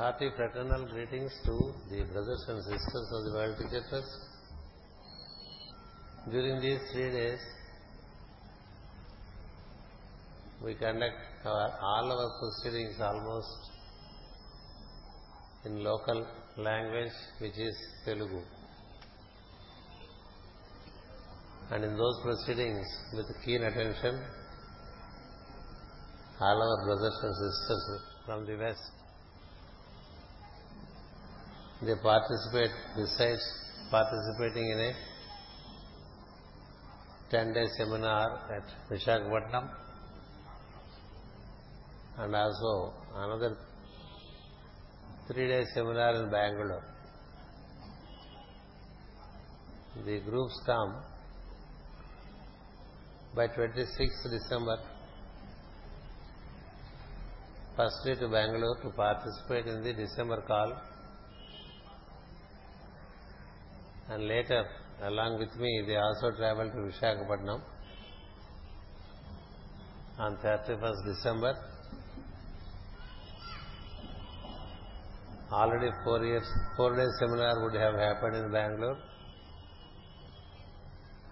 Hearty fraternal greetings to the brothers and sisters of the World Teacher Trust. During these three days, we conduct our, all our proceedings almost in local language, which is Telugu. And in those proceedings, with keen attention, all our brothers and sisters from the West they participate besides participating in a 10 day seminar at Vishakhapatnam and also another 3 day seminar in Bangalore. The groups come by 26th December firstly to Bangalore to participate in the December call and later along with me they also traveled to Visakhapatnam on 31st December. Already four years, four days seminar would have happened in Bangalore.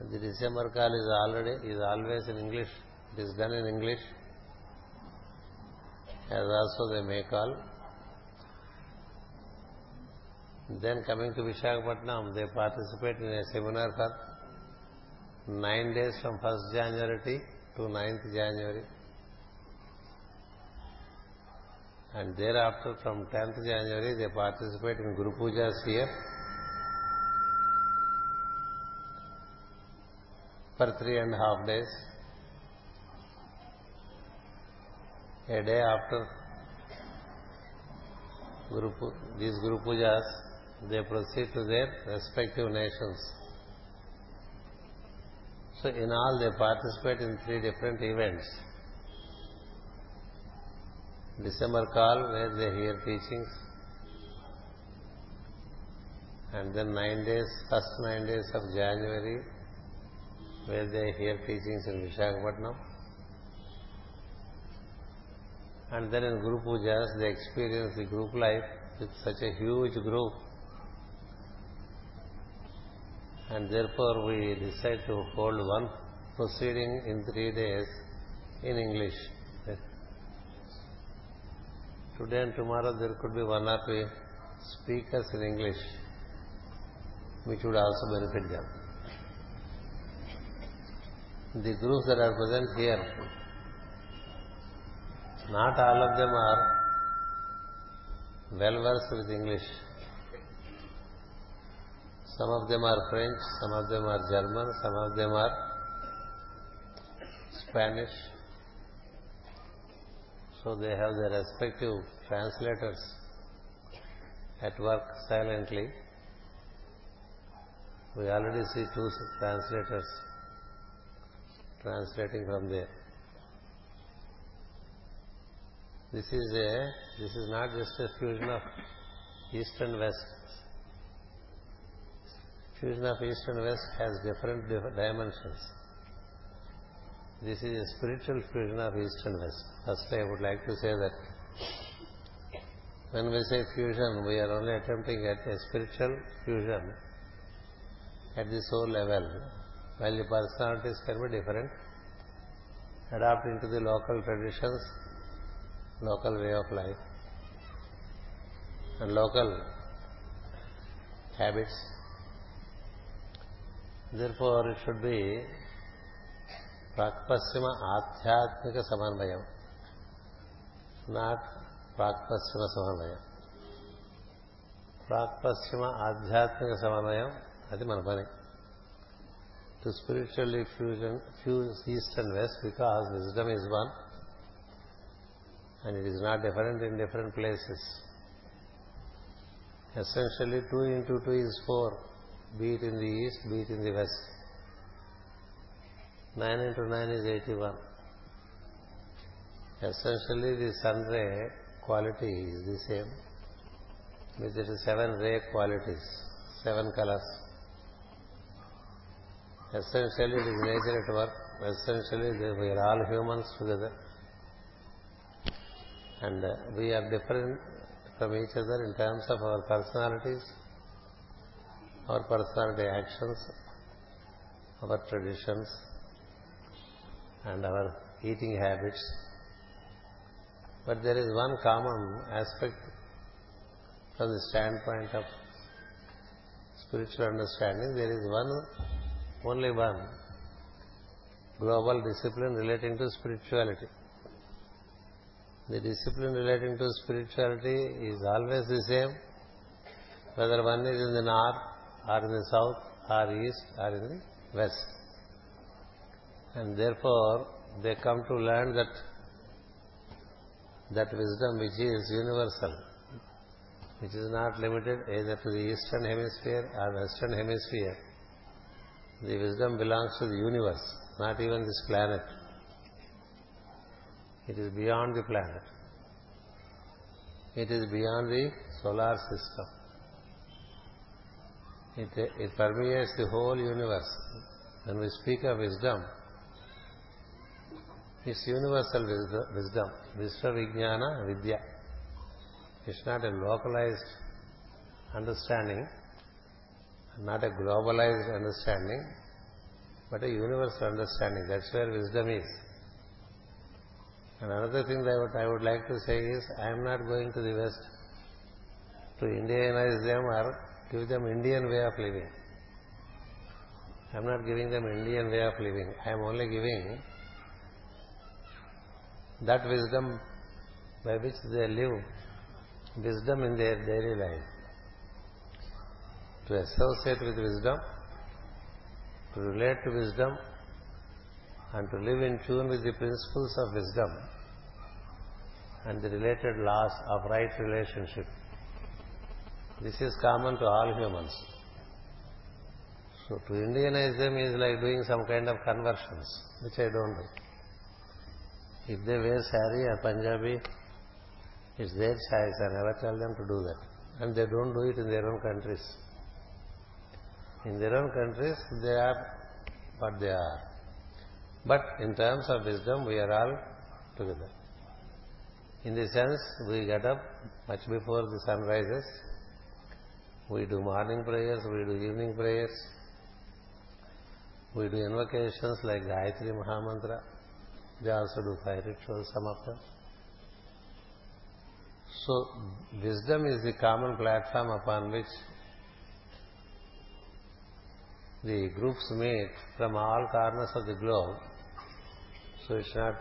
The December call is already is always in English. It is done in English. As also they may call. Then coming to Vishakhapatnam, they participate in a seminar for nine days from 1st January to 9th January. And thereafter from 10th January they participate in Guru Pujas here for three and a half days. A day after Guru, these Guru Pujas, they proceed to their respective nations. So in all they participate in three different events. December call where they hear teachings and then nine days, first nine days of January where they hear teachings in Vishakhapatnam and then in Guru Pujas they experience the group life with such a huge group and therefore we decide to hold one proceeding in three days in English. Today and tomorrow there could be one or two speakers in English which would also benefit them. The groups that are present here, not all of them are well versed with English. Some of them are French, some of them are German, some of them are Spanish. So they have their respective translators at work silently. We already see two translators translating from there. This is a this is not just a fusion of east and west. Fusion of east and west has different dimensions. This is a spiritual fusion of east and west. Firstly, I would like to say that when we say fusion, we are only attempting at a spiritual fusion at the soul level, while the personalities can be different, adapting to the local traditions, local way of life, and local habits. Therefore, it should be ప్రాక్పశ్చిమ ఆధ్యాత్మిక సమన్వయం not ప్రాక్పశ్చిమ సమన్వయం ప్రాక్పశ్చిమ ఆధ్యాత్మిక సమన్వయం అది మన పని. To spiritually fusion fuse east and west because wisdom is one and it is not different in different places essentially two into two is four be it in the east be it in the west. 9 into 9 is 81 essentially the sun ray quality is the same with its seven ray qualities seven colors. Essentially it is nature at work. Essentially we are all humans together. And uh, we are different from each other in terms of our personalities, our personality actions, our traditions, and our eating habits. But there is one common aspect from the standpoint of spiritual understanding. There is one, only one global discipline relating to spirituality. The discipline relating to spirituality is always the same, whether one is in the north or in the south or east or in the west. And therefore, they come to learn that that wisdom which is universal, which is not limited either to the eastern hemisphere or western hemisphere. The wisdom belongs to the universe, not even this planet. It is beyond the planet. It is beyond the solar system. It, it permeates the whole universe. When we speak of wisdom, it's universal wisdom. Vijnana Vidya. It's not a localized understanding, not a globalized understanding, but a universal understanding. That's where wisdom is. And another thing that I would, I would like to say is, I am not going to the West to Indianize them or give them Indian way of living. I am not giving them Indian way of living. I am only giving that wisdom by which they live, wisdom in their daily life. To associate with wisdom, to relate to wisdom, and to live in tune with the principles of wisdom and the related laws of right relationship. This is common to all humans. So to Indianize them is like doing some kind of conversions, which I don't do. If they wear sari or Punjabi, it's their choice. I never tell them to do that. And they don't do it in their own countries. In their own countries, they are what they are. But in terms of wisdom, we are all together. In the sense, we get up much We do morning prayers, we do evening prayers. We do invocations like Gayatri Mahamantra. They also do fire rituals, some of them. So, wisdom is the common platform upon which the groups meet from all corners of the globe. So it's not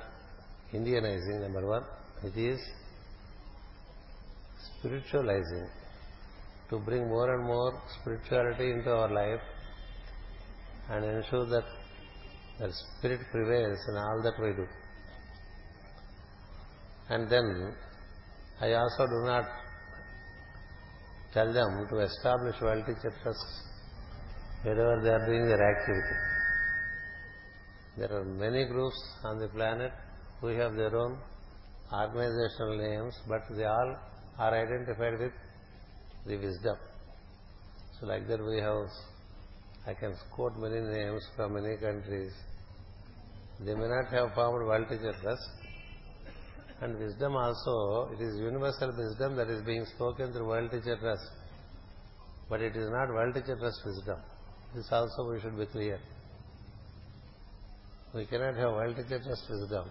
Indianizing, number one. It is spiritualizing to bring more and more spirituality into our life and ensure that that spirit prevails in all that we do. And then I also do not tell them to establish teacher trusts wherever they are doing their activity. There are many groups on the planet who have their own organizational names, but they all are identified with the wisdom. So like that we have, I can quote many names from many countries. They may not have formed world teacher trust. And wisdom also, it is universal wisdom that is being spoken through world teacher trust. But it is not world teacher trust wisdom. This also we should be clear. We cannot have world teacher trust wisdom.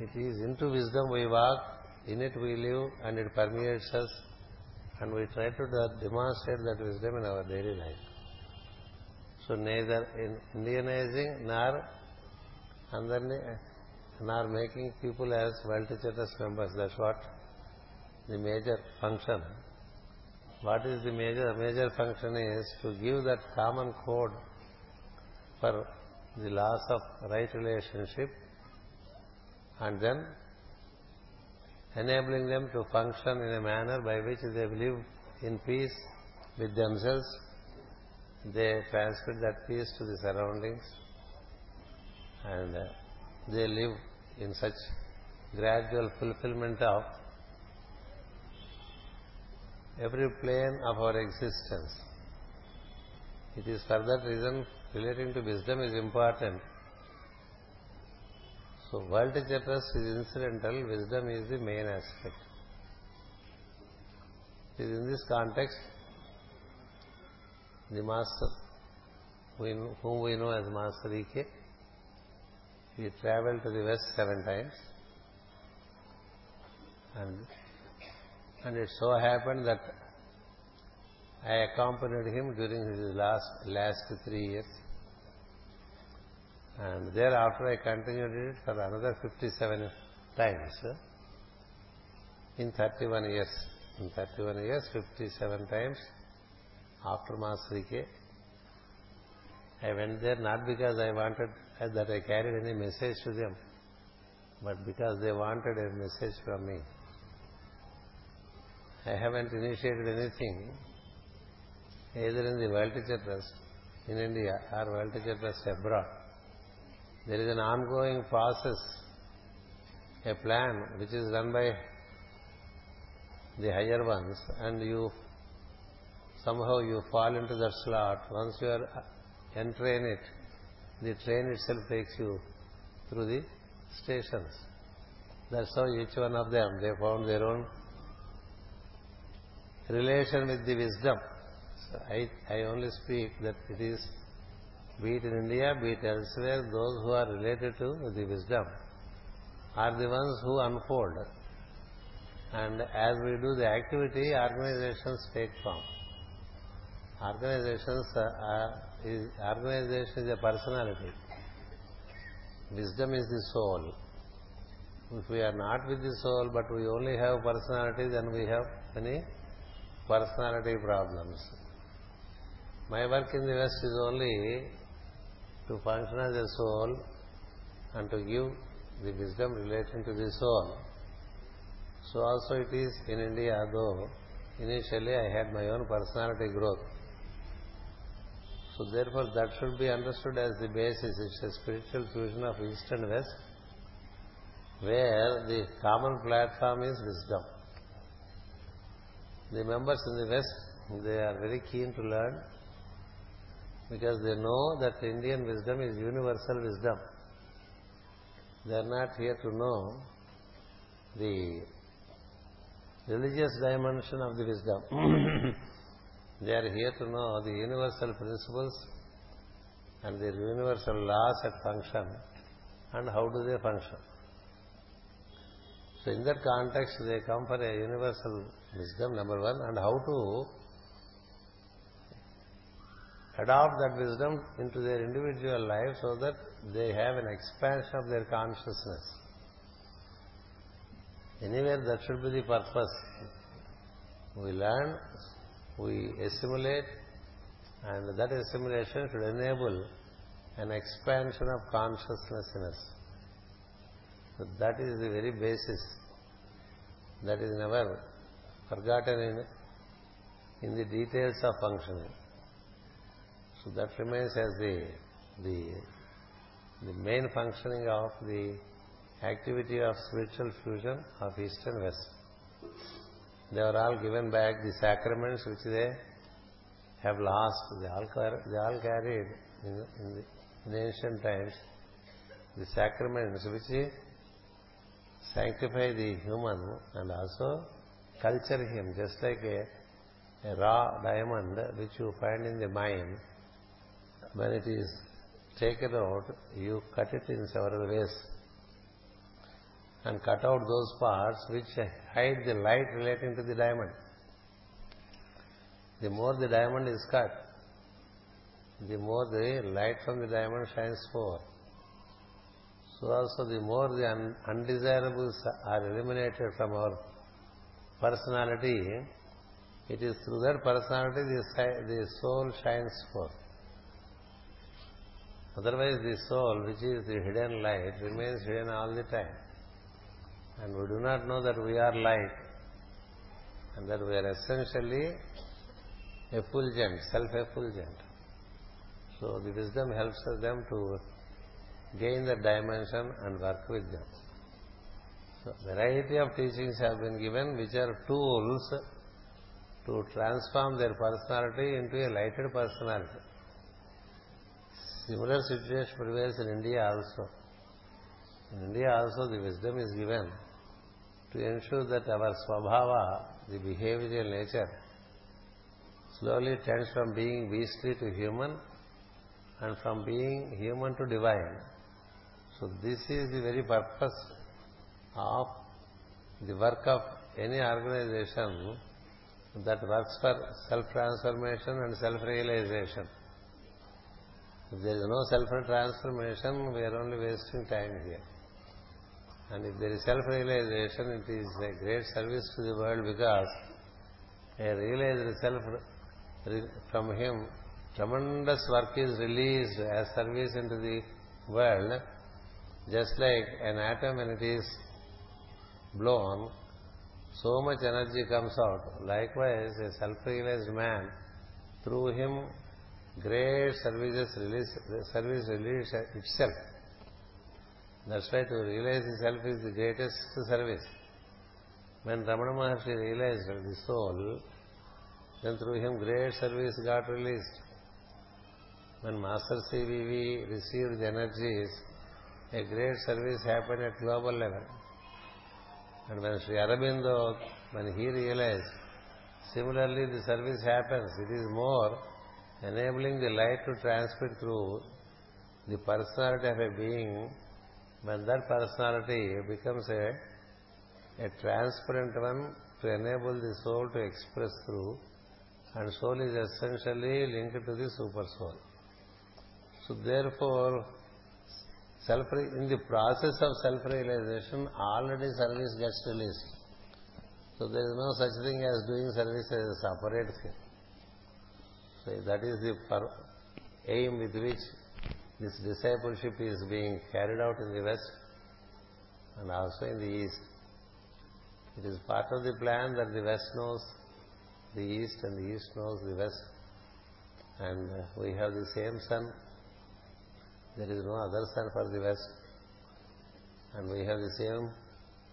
It is into wisdom we walk, in it we live, and it permeates us, and we try to demonstrate that wisdom in our daily life. So neither in Indianizing nor అందరినీ నార్ making people as well teachers members that's what the major function what is the major major function is to give that common code for the loss of right relationship and then enabling them to function in a manner by which they live in peace with themselves. They transmit that peace to the surroundings and uh, they live in such gradual fulfillment of every plane of our existence. It is for that reason relating to wisdom is important. So world trust is incidental, wisdom is the main aspect. It is in this context the master whom we know as Master E.K. He traveled to the west seven times and and it so happened that I accompanied him during his last last three years and thereafter I continued it for another 57 times in 31 years. In 31 years, 57 times after Master K. I went there not because I wanted that I carried any message to them, but because they wanted a message from me. I haven't initiated anything either in the World Teacher Trust in India or World Teacher Trust abroad. There is an ongoing process, a plan which is run by the higher ones and you somehow you fall into that slot. Once you are uh, entering it, the train itself takes you through the stations. That's how each one of them, they found their own relation with the wisdom. So I, I only speak that it is, be it in India, be it elsewhere, those who are related to the wisdom are the ones who unfold and as we do the activity, organizations take form. Organizations are, is, organization is a personality. Wisdom is the soul. If we are not with the soul, but we only have personality, then we have many personality problems. My work in the West is only to function as a soul and to give the wisdom relating to the soul. So also it is in India, though initially I had my own personality growth. So therefore that should be understood as the basis. It's a spiritual fusion of East and West, where the common platform is wisdom. The members in the West, they are very keen to learn because they know that Indian wisdom is universal wisdom. They are not here to know the religious dimension of the wisdom. they are here to know the universal principles and the universal laws at function and how do they function. So in that context, they come for a universal wisdom, number one, and how to adopt that wisdom into their individual life so that they have an expansion of their consciousness. Anywhere that should be the purpose. We learn, we assimilate, and that assimilation should enable an expansion of consciousness in us. So that is the very basis. That is never forgotten in, in the details of functioning. So that remains as the, the, the main functioning of the activity of spiritual fusion of East and West. They were all given back the sacraments which they have lost. They all, they all carried in, in, the, in ancient times the sacraments which sanctify the human and also culture him, just like a, a raw diamond which you find in the mine. When it is taken out, you cut it in several ways and cut out those parts which hide the light relating to the diamond. The more the diamond is cut, the more the light from the diamond shines forth. So also the more the undesirables are eliminated from our personality, it is through that personality the, the soul shines forth. Otherwise the soul, which is the hidden light, remains hidden all the time and we do not know that we are light and that we are essentially effulgent, self-effulgent. So the wisdom helps them to gain the dimension and work with them. So variety of teachings have been given which are tools to transform their personality into a lighted personality. Similar situation prevails in India also. In India also the wisdom is given to ensure that our swabhava, the behavioral nature, slowly tends from being beastly to human and from being human to divine. So this is the very purpose of the work of any organization that works for self-transformation and self-realization. If there is no self-transformation, we are only wasting time here. And if there is self-realization, it is a great service to the world because a realized self from him, tremendous work is released as service into the world, just like an atom when it is blown, so much energy comes out. Likewise, a self-realized man, through him, great services release, service release itself. That's why to realize the self is the greatest service. When Ramana Maharshi realized the soul, then through him great service got released. When Master CVV received the energies, a great service happened at global level. And when Sri Aurobindo, when he realized, similarly the service happens. It is more enabling the light to transmit through the personality of a being when that personality becomes a, a transparent one to enable the soul to express through and soul is essentially linked to the super soul. So therefore, self in the process of self-realization, already service gets released. So there is no such thing as doing service as a separate thing. So that is the aim with which this discipleship is being carried out in the West and also in the East. It is part of the plan that the West knows the East and the East knows the West. And uh, we have the same sun. There is no other sun for the West. And we have the same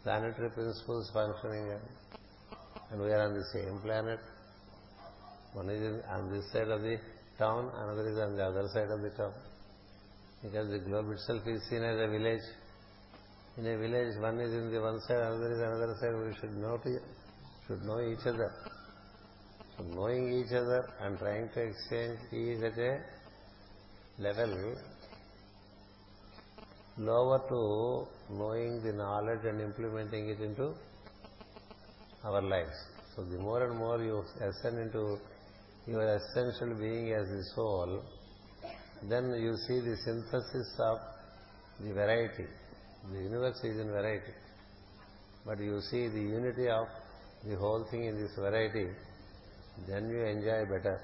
planetary principles functioning. And we are on the same planet. One is on this side of the town, another is on the other side of the town because the globe itself is seen as a village. In a village, one is in the one side, another is another side. We should know to, should know each other. So knowing each other and trying to exchange is at a level lower to knowing the knowledge and implementing it into our lives. So the more and more you ascend into your essential being as the soul, then you see the synthesis of the variety. The universe is in variety. But you see the unity of the whole thing in this variety, then you enjoy better.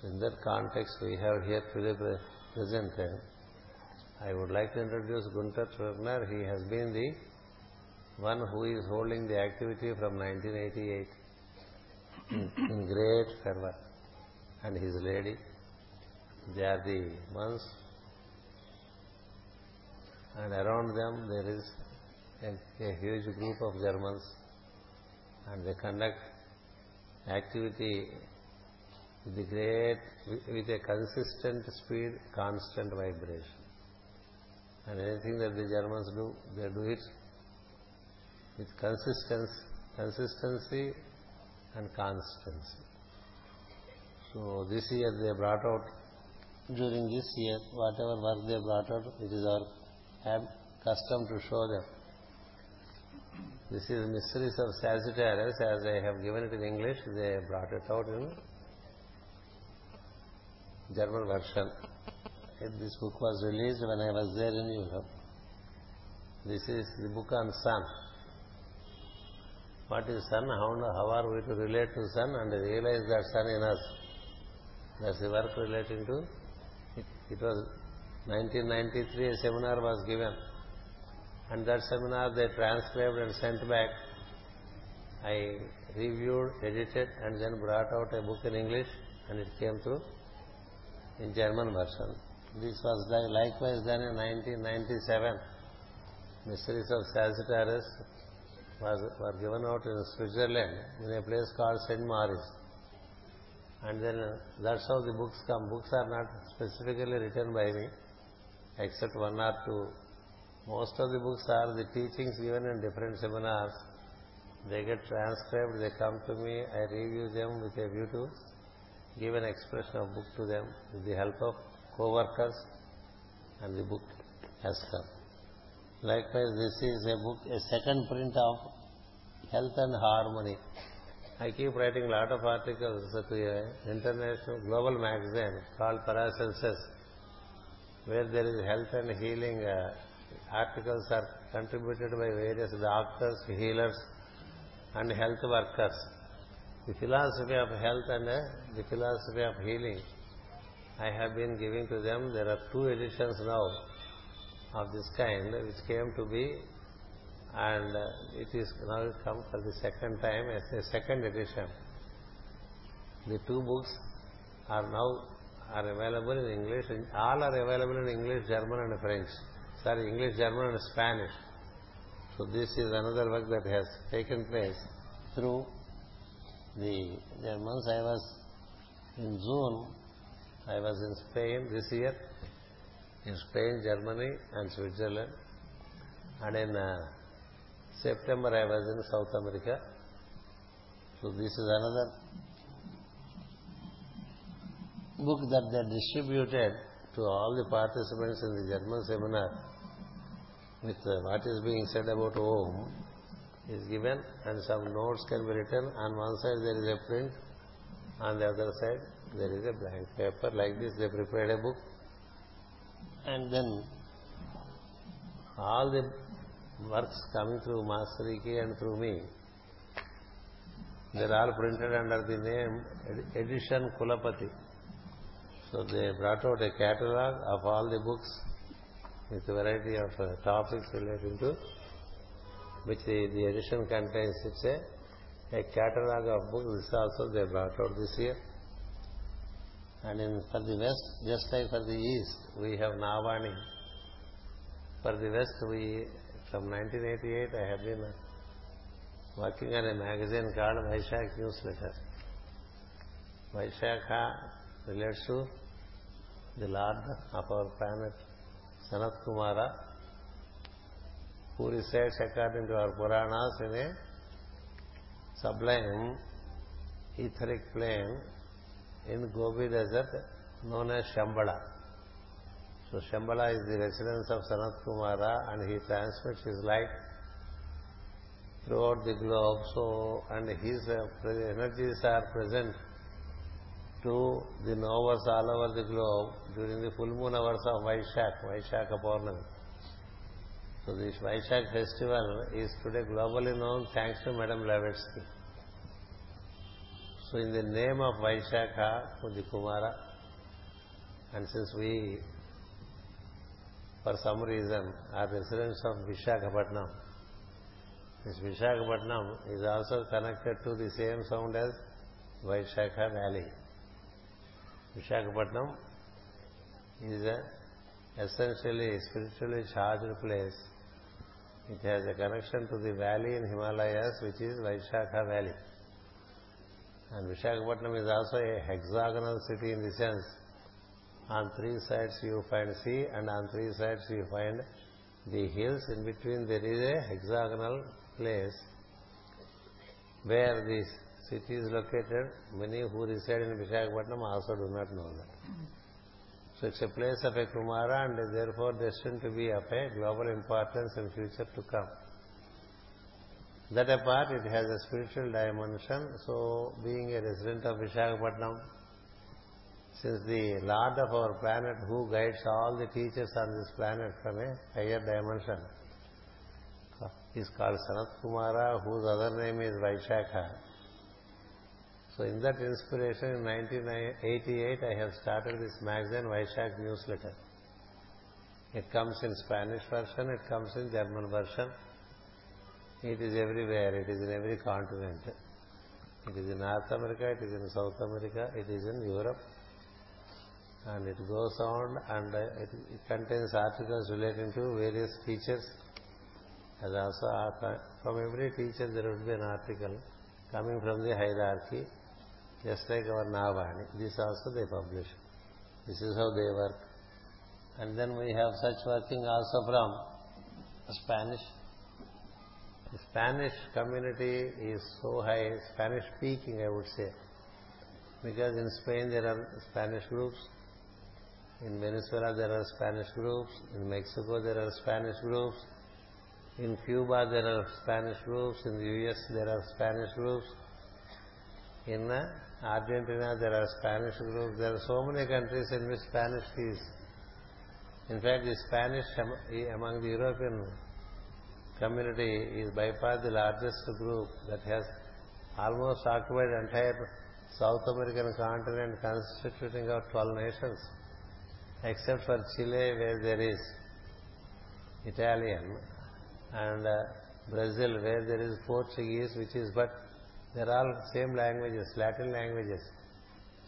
So in that context, we have here today presented. I would like to introduce Gunter Turner. He has been the one who is holding the activity from 1988 in, in great fervor. And his lady, they are the ones and around them there is a, a, huge group of Germans and they conduct activity with a great, with a consistent speed, constant vibration. And anything that the Germans do, they do it with consistency, consistency and constancy. So this year they brought out during this year, whatever work they brought out, it is our custom to show them. This is Mysteries of Sagittarius, as I have given it in English, they brought it out in German version. This book was released when I was there in Europe. This is the book on sun. What is sun? How, how are we to relate to sun and realize that sun in us? That's the work relating to it was 1993, a seminar was given. And that seminar they transcribed and sent back. I reviewed, edited, and then brought out a book in English, and it came through in German version. This was likewise done in 1997. Mysteries of Sagittarius was, were given out in Switzerland in a place called St. Moritz and then uh, that's how the books come. Books are not specifically written by me, except one or two Most of the books are the teachings given in different seminars. They get transcribed, they come to me, I review them with a view to give an expression of book to them with the help of co-workers and the book has come. Likewise, this is a book, a second print of Health and Harmony. I keep writing a lot of articles to an international global magazine called Paracelsus, where there is health and healing uh, articles are contributed by various doctors, healers, and health workers. The philosophy of health and uh, the philosophy of healing, I have been giving to them. There are two editions now of this kind, which came to be, and it is now come for the second time as a second edition. The two books are now are available in English. All are available in English, German, and French sorry, English, German and Spanish. So this is another work that has taken place through the Germans. I was in June, I was in Spain this year, in Spain, Germany and Switzerland. And in uh, September I was in South America. So this is another book that they distributed to all the participants in the German seminar with uh, what is being said about Om is given and some notes can be written. On one side there is a print, on the other side there is a blank paper. Like this they prepared a book and then all the works coming through Master E.K. and through me, they're all printed under the name Edition Kulapati. So they brought out a catalogue of all the books with a variety of uh, topics relating to which the, the edition contains. It's a, a catalogue of books. This also And in for the west, just like for the east, we have Navani. For the west, we from 1988 I have been uh, working on a magazine called Vaishak Newsletter. Vaishakha relates to the Lord of our planet Sanat Kumara, who resides according to our Puranas in a sublime etheric plane in Gobi desert known as Shambhala. So Shambhala is the residence of Sanat Kumara and he transmits his light throughout the globe. So, and his uh, energies are present to the novas all over the globe during the full moon hours of Vaishak, Vaishaka Purnami. So this Vaishak festival is today globally known thanks to Madam Blavatsky. So in the name of Vaishakha, the and since we, for some reason, are residents of Vishakhapatnam, this Vishakhapatnam is also connected to the same sound as Vaishakha Valley. Vishakhapatnam is a essentially spiritually charged place. It has a connection to the valley in Himalayas which is Vaishakha Valley. And visakhapatnam is also a hexagonal city in the sense on three sides you find sea and on three sides you find the hills. In between there is a hexagonal place where the city is located, many who reside in visakhapatnam also do not know that. So it's a place of a Kumara and therefore destined to be of a global importance in future to come. That apart, it has a spiritual dimension. So, being a resident of Vishakhapatnam, since the Lord of our planet who guides all the teachers on this planet from a higher dimension is called Sanat Kumara, whose other name is Vaishakha. So in that inspiration, in 1988, I have started this magazine, Vaishak Newsletter. It comes in Spanish version, it comes in German version. It is everywhere, it is everywhere, it is in every continent. It is in North America, it is in South America, it is in Europe. And it goes on and uh, it, it contains articles relating to various teachers. As also, uh, from every teacher there would be an article coming from the hierarchy just like our Navani. This also they publish. This is how they work. And then we have such working also from Spanish. The Spanish community is so high, Spanish speaking I would say. Because in Spain there are Spanish groups, in Venezuela there are Spanish groups, in Mexico there are Spanish groups, in Cuba there are Spanish groups, in the US there are Spanish groups, in Argentina there are Spanish groups, there are so many countries in which Spanish is. In fact, the Spanish among the European community is by far the largest group that has almost occupied entire South American continent constituting of 12 nations, except for Chile where there is Italian and uh, Brazil where there is Portuguese which is but they're all same languages, Latin languages.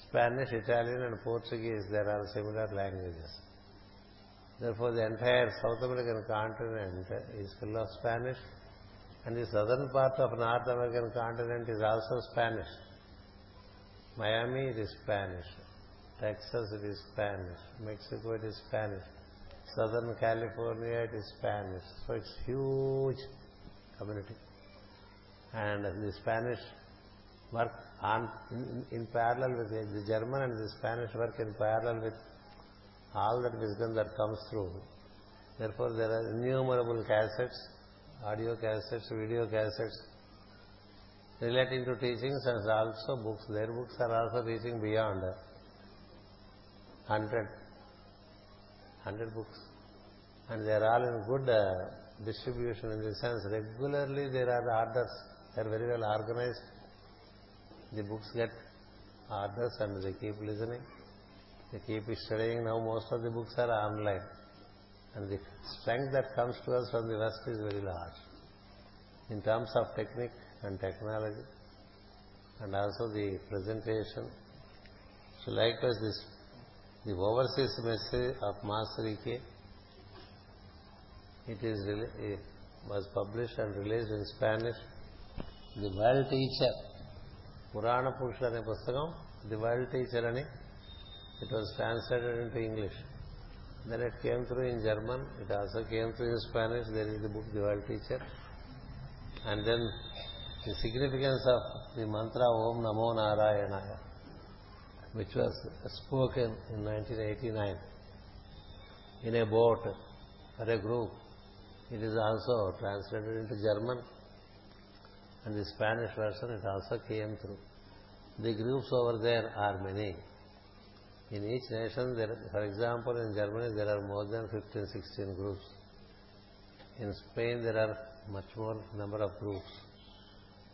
Spanish, Italian and Portuguese, they are all similar languages. Therefore, the entire South American continent is full of Spanish, and the southern part of North American continent is also Spanish. Miami, it is Spanish. Texas, it is Spanish. Mexico, it is Spanish. Southern California, it is Spanish. So it's huge community. And the Spanish work on in, in parallel with the, the German and the Spanish work in parallel with all that wisdom that comes through. Therefore, there are innumerable cassettes, audio cassettes, video cassettes relating to teachings and also books. Their books are also reaching beyond 100, 100 books. And they are all in good uh, distribution in the sense regularly there are orders. They are very well organized. The books get orders and they keep listening. They keep studying. Now most of the books are online. And the strength that comes to us from the West is very large. In terms of technique and technology and also the presentation. So likewise this the overseas message of Master E.K. It is it was published and released in Spanish. The World Teacher పురాణ పురుషుడు అనే పుస్తకం the world teacher అని it was translated into English. Then it came through in German. It also came through in Spanish. There is the book The World Teacher. And then the significance of the mantra Om Namo Narayanaya, which was spoken in 1989 in a boat for a group. It is also translated into German and the Spanish version it also came through. The groups over there are many. In each nation, there, for example, in Germany there are more than 15, 16 groups. In Spain there are much more number of groups.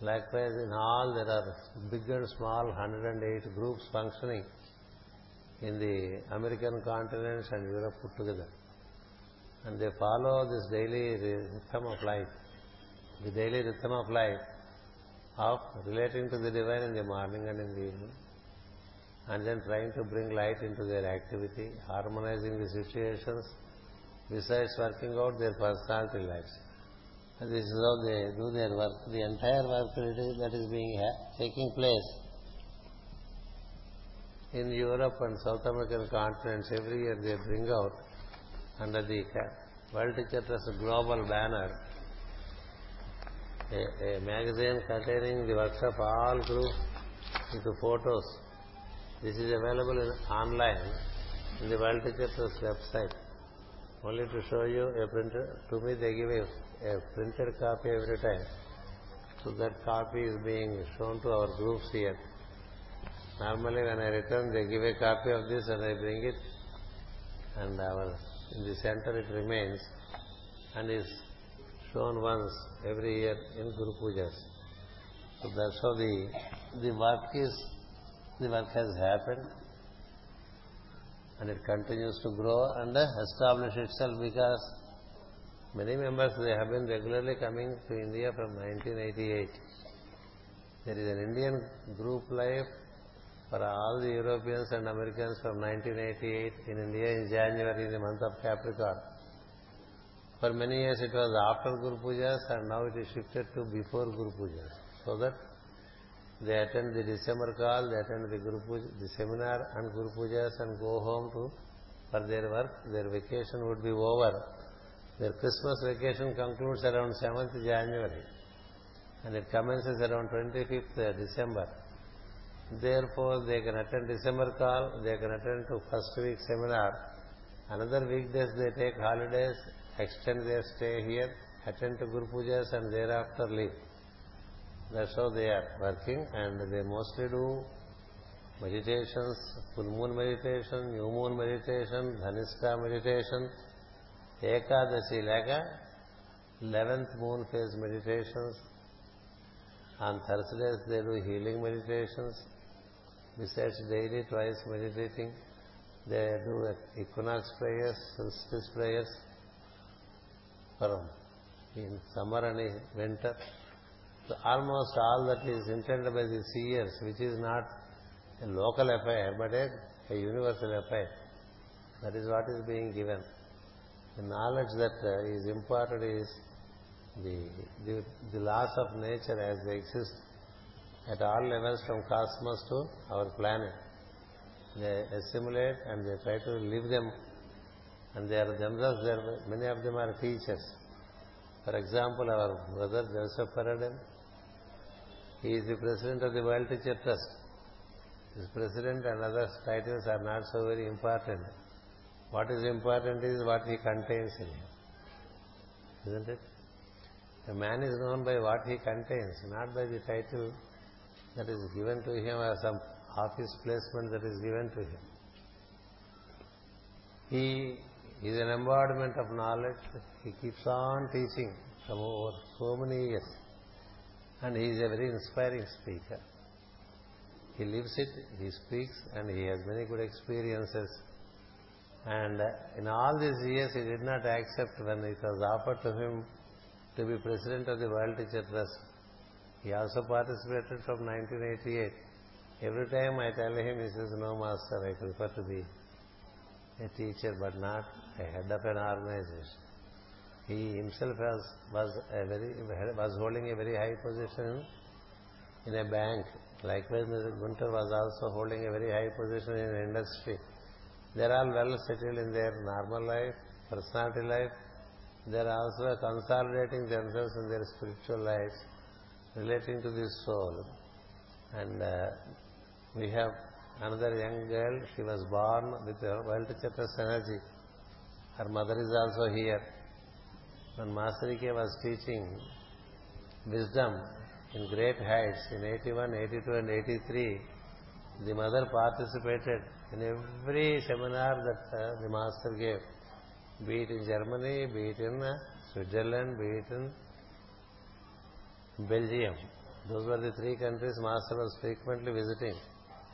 Likewise, in all there are big and small 108 groups functioning in the American continents and Europe put together. And they follow this daily rhythm of life, the daily rhythm of life of relating to the divine in the morning and in the evening and then trying to bring light into their activity, harmonizing the situations, besides working out their personality lives. And this is how they do their work. The entire work that is being taking place in Europe and South American continents, every year they bring out under the World Teacher Trust Global Banner a, a magazine containing the works of all groups into photos available in online in the World Teacher Trust website. Only to show you a printer. To me, they give a, a printed copy every time. So that copy is being shown to our groups here. Normally, when I return, they give a copy of this and I bring it, and our in the center it remains and is shown once every year in Guru Pujas. So that's how the the work is the work has happened and it continues to grow and establish itself because many members they have been regularly coming to India from 1988. There is an Indian group life for all the Europeans and Americans from 1988 in India in January in the month of Capricorn. For many years it was after Guru Pujas and now it is shifted to before Guru Pujas. So that they attend the December call, they attend the Guru Puja, the seminar and Guru Pujas and go home to for their work. Their vacation would be over Their Christmas vacation concludes around 7th January and it commences around 25th December. Therefore, they can attend December call, they can attend to first week seminar. Another weekdays they take holidays, extend their stay here, attend to Guru Pujas and thereafter leave. That's how they are working and they mostly do meditations, full moon meditation, new moon meditation, Dhanishta meditation, Ekadashi లేక 11th moon phase meditations. On Thursdays they do healing meditations. Besides daily twice meditating, they do equinox prayers, solstice prayers for in summer and winter. So almost all that is intended by the seers, which is not a local affair, but a, universal affair. That is what is being given. The knowledge that uh, is imparted is the, the, laws of nature as they exist at all levels from cosmos to our planet. They assimilate and they try to live them and they are themselves, many of them are teachers. For example, our brother Joseph Paraden, he is the president of the World Teacher Trust. His president and other titles are not so very important. What is important is what he contains in him. Isn't it? A man is known by what he contains, not by the title that is given to him or some office placement that is given to him. He is an embodiment of knowledge. He keeps on teaching from over so many years. And he is a very inspiring speaker. He lives it, he speaks, and he has many good experiences. And in all these years, he did not accept when it was offered to him to be president of the World Teacher Trust. He also participated from 1988. Every time I tell him, he says, no master, I prefer to be a teacher but not a head of an organization. He himself was, was, a very, was holding a very high position in a bank. Likewise, Mr. Gunter was also holding a very high position in industry. They are all well settled in their normal life, personality life. They are also consolidating themselves in their spiritual lives relating to the soul. And uh, we have another young girl, she was born with a World Chakras energy. Her mother is also here. When Master was teaching wisdom in great heights in 81, 82 and 83, the mother participated in every seminar that uh, the master gave, be it in Germany, be it in uh, Switzerland, be it in Belgium. Those were the three countries master was frequently visiting.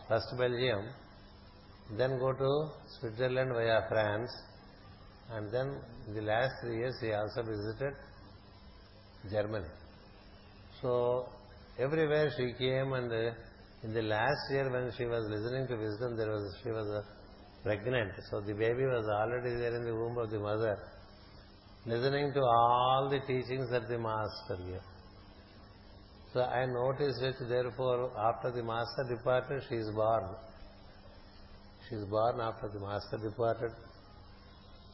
First Belgium, then go to Switzerland via France, and then in the last three years he also visited Germany. So everywhere she came and uh, in the last year when she was listening to wisdom, there was she was uh, pregnant. So the baby was already there in the womb of the mother, listening to all the teachings that the master gave. So I noticed it, therefore, after the master departed, she is born. She is born after the master departed.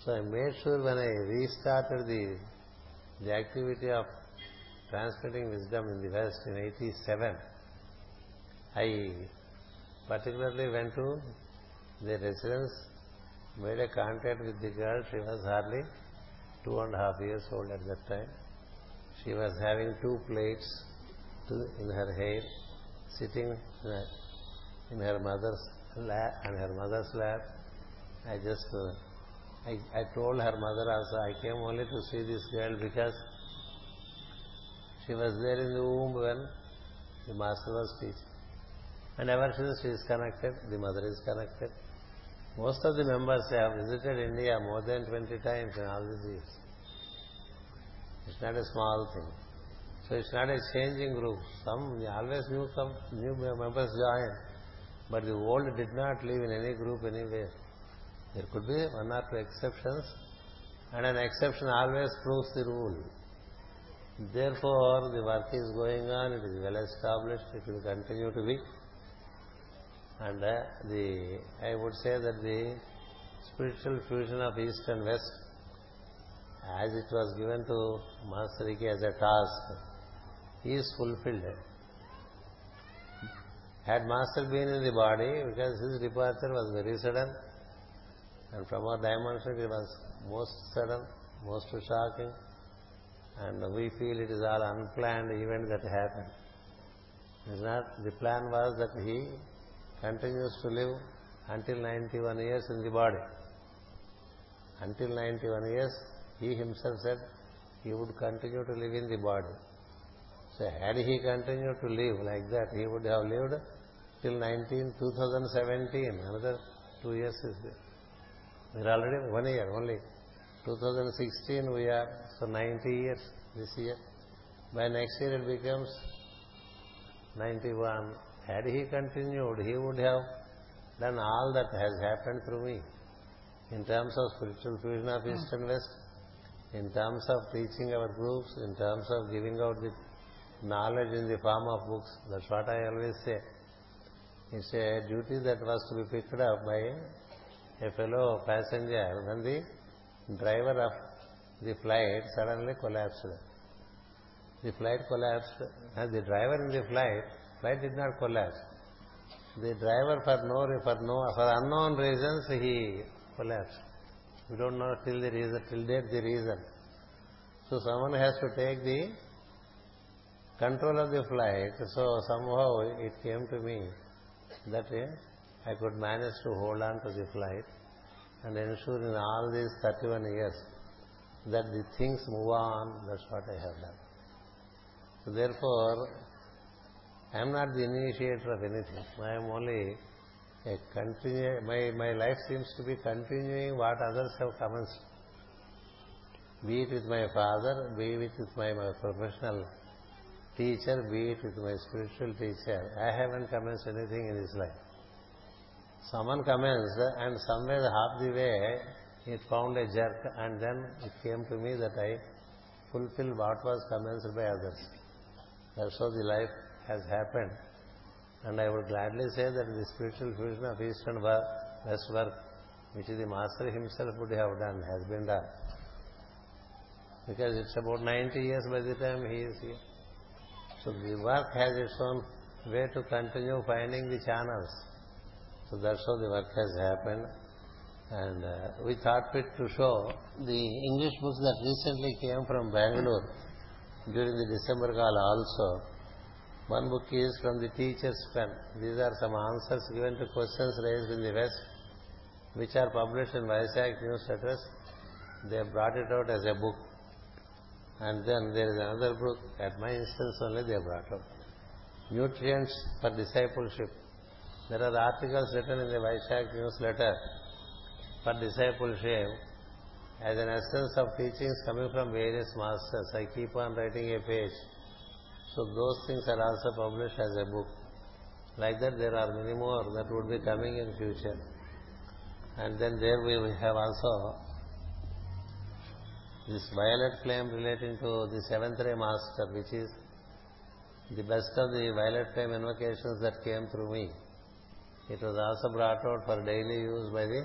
So I made sure when I restarted the, the activity of transmitting wisdom in the West in 87, I particularly went to the residence, made a contact with the girl. She was hardly two and a half years old at that time. She was having two plates in her hair, sitting in her mother's lap, and her mother's lap. I just, uh, I, I told her mother also, I came only to see this girl because she was there in the womb when the master was teaching. And ever since she is connected, the mother is connected. Most of the members have visited India more than 20 times in all these years. It's not a small thing. So it's not a changing group. Some always new some new members join, but the old did not live in any group anywhere. There could be one or two exceptions, and an exception always proves the rule. Therefore, the work is going on, it is well established, it will continue to be. And uh, the I would say that the spiritual fusion of East and West as it was given to Master E.K. as a task, he is fulfilled. Had Master been in the body, because his departure was very sudden, and from our dimension it was most sudden, most shocking, and we feel it is all unplanned event that happened. It's not, the plan was that he continues to live until 91 years in the body. Until 91 years, he himself said he would continue to live in the body. So had he continued to live like that, he would have lived till 19, 2017. Another two years is there. We're already one year only. 2016 we are, so 90 years this year. By next year it becomes 91. Had he continued, he would have done all that has happened through me. In terms of spiritual fusion of East and West, in terms of teaching our groups, in terms of giving out the knowledge in the form of books. That's what I always say. It's a duty that was to be picked up by a fellow passenger when the driver of the flight suddenly collapsed. The flight collapsed and the driver in the flight, flight did not collapse. The driver for no for no for unknown reasons he collapsed. We don't know till the reason till date the reason. So someone has to take the control of the flight. So somehow it came to me that eh, I could manage to hold on to the flight and ensure in all these 31 years that the things move on. That's what I have done. So therefore, I am not the initiator of anything. I am only a continue. My my life seems to be continuing what others have commenced. Be it with my father, be it with my, my professional teacher, be it with my spiritual teacher. I haven't commenced anything in this life. Someone commenced, and somewhere half the way it found a jerk, and then it came to me that I fulfilled what was commenced by others. That's how the life has happened. And I would gladly say that the spiritual fusion of East and West work, which the Master himself would have done, has been done. Because it's about 90 years by the time he is here. So the work has its own way to continue finding the channels. So that's how the work has happened. And uh, we thought fit to show the English books that recently came from Bangalore during the December call also. One book is from the teacher's pen. These are some answers given to questions raised in the West, which are published in Vaisak newsletters. They have brought it out as a book. And then there is another book, at my instance only they brought out. Nutrients for Discipleship. There are articles written in the Vaishak newsletter for discipleship as an essence of teachings coming from various masters. I keep on writing a page. So those things are also published as a book. Like that there are many more that would be coming in future. And then there we have also this violet flame relating to the seventh ray master, which is the best of the violet flame invocations that came through me. It was also brought out for daily use by the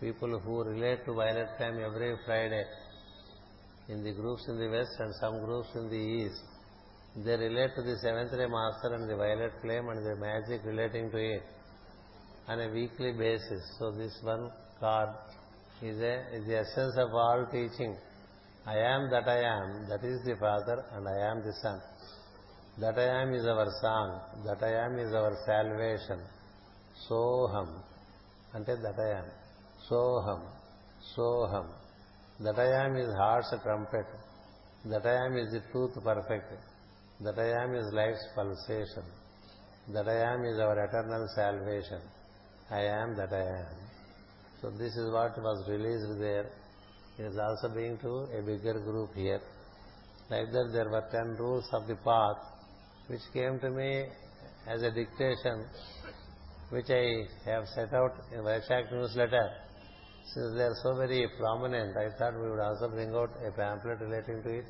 people who relate to violet flame every Friday in the groups in the west and some groups in the east. They relate to the seventh ray master and the violet flame and the magic relating to it on a weekly basis. So this one card is, a, is the essence of all teaching. I am that I am, that is the Father, and I am the Son. That I am is our song, that I am is our salvation. Soham, అంటే that I am. Soham, Soham. That I am is heart's trumpet. That I am is the truth perfect. That I am is life's pulsation. That I am is our eternal salvation. I am that I am. So this is what was released there. It is also being to a bigger group here. Like that there were which I have set out in Vaishak newsletter since they are so very prominent, I thought we would also bring out a pamphlet relating to it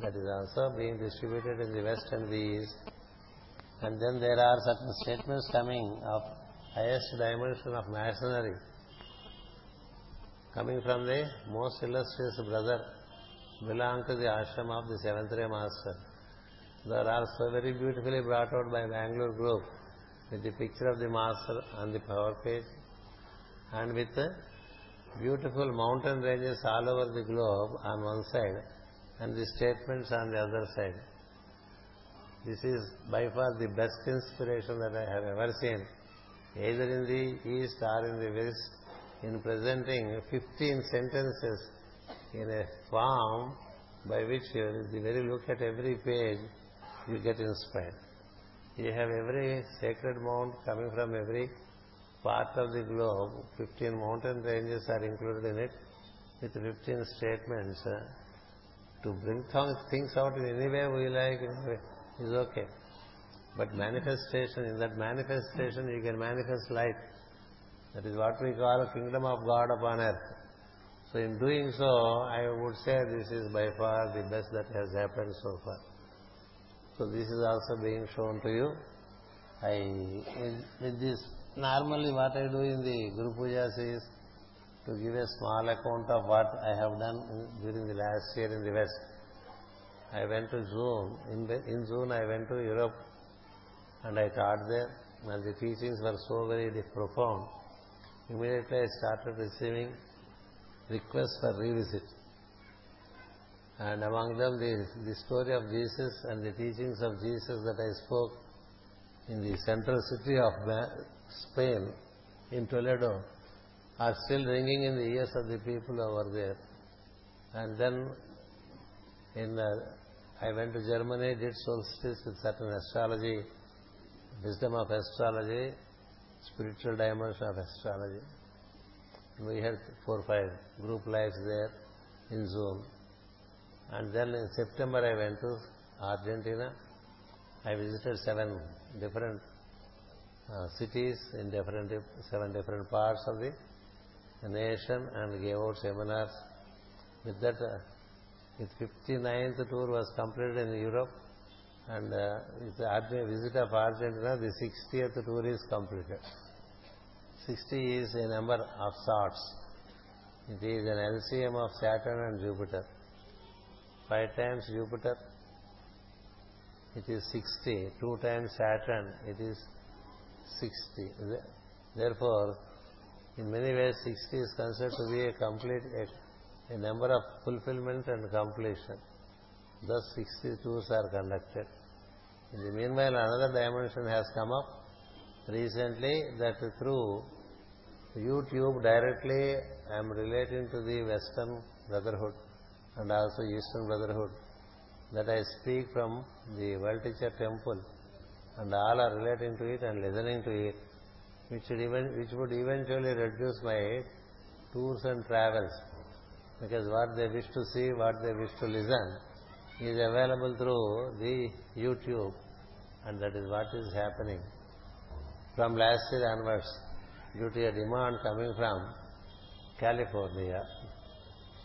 that is also being distributed in the West and the East. And then there are certain statements coming of highest dimension of masonry. coming from the most illustrious brother, belong to the ashram of the seventh ray master. They are also very beautifully brought out by Bangalore group with the picture of the master on the power page and with beautiful mountain ranges all over the globe on one side and the statements on the other side. This is by far the best inspiration that I have ever seen, either in the east or in the west, in presenting 15 sentences in a form by which you, the very look at every page, you get inspired. You have every sacred mount coming from every part of the globe. 15 mountain ranges are included in it with 15 statements. Uh, to bring things out in any way we like is okay. But manifestation, in that manifestation you can manifest light. That is what we call a kingdom of God upon earth. So in doing so, I would say this is by far the best that has happened so far. So this is also being shown to you. I, with this, normally what I do in the Guru Pujas is to give a small account of what I have done during the last year in the West. I went to June. In, in June, I went to Europe and I taught there, and the teachings were so very profound. Immediately, I started receiving requests for revisit. And among them, the, the story of Jesus and the teachings of Jesus that I spoke in the central city of Spain, in Toledo, are still ringing in the ears of the people over there. And then in uh, I went to Germany, did solstice with certain astrology, wisdom of astrology, spiritual dimension of astrology. We had four or five group lives there in Zoom. And then in September I went to Argentina. I visited seven different uh, cities in different seven different parts of the nation and gave out seminars. With that, uh, with 59th tour was completed in Europe and uh, with the visit of Argentina, the 60th tour is completed. 60 is a number of sorts. It is an LCM of Saturn and Jupiter. Five times Jupiter, it is 60. Two times Saturn, it is 60. Therefore, in many ways, 60 is considered to be a complete, a, number of fulfillment and completion. Thus, 60 tours are conducted. In the meanwhile, another dimension has come up recently that through YouTube directly I am relating to the Western Brotherhood and also Eastern Brotherhood. That I speak from the World Teacher Temple. And all are relating to it and listening to it which would, even, which would eventually reduce my tours and travels. Because what they wish to see, what they wish to listen is available through the YouTube. And that is what is happening. From last year onwards due to a demand coming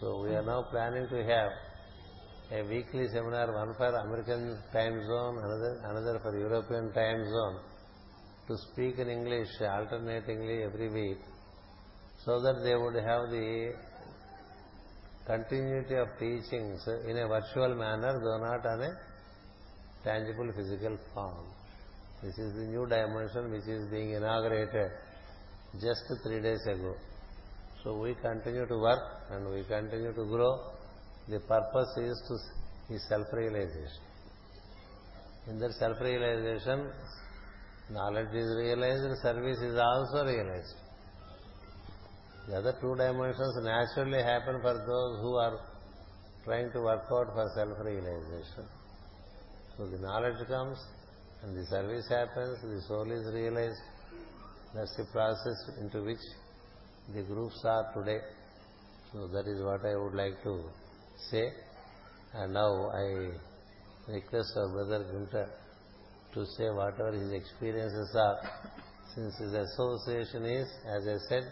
So we are now planning to have a weekly seminar, one for American time zone, another, another for European time zone, to speak in English alternatingly every week, so that they would have the continuity of teachings in a virtual manner, though not on a tangible physical form. This is the new dimension which is being inaugurated just three days ago. So we continue to work and we continue to grow. The purpose is to is self-realization. In that self-realization, knowledge is realized, service is also realized. The other two dimensions naturally happen for those who are trying to work out for self-realization. So the knowledge comes and the service happens, the soul is realized, that's the process into which the groups are today. So that is what I would like to say. And now I request our brother Gunter to say whatever his experiences are. Since his association is, as I said,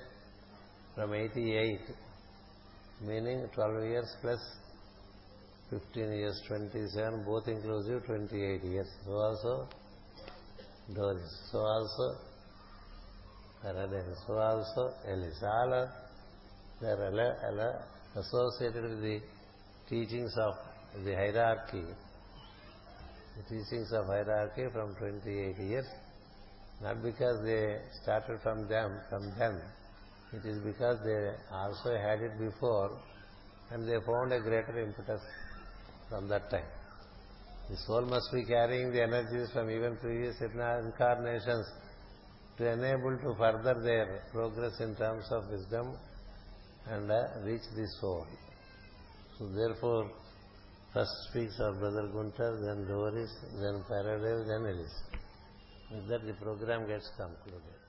from 88, meaning 12 years plus 15 years, 27, both inclusive, 28 years. So also Doris. So also So also Ellis. All are they associated with the teachings of the hierarchy, the teachings of hierarchy from 28 years, not because they started from them, from them. It is because they also had it before and they found a greater impetus from that time. The soul must be carrying the energies from even previous incarnations to enable to further their progress in terms of wisdom and uh, reach the soul. So therefore, first speaks our brother Gunter, then Doris, then Paradise, then Elise. With that the program gets concluded.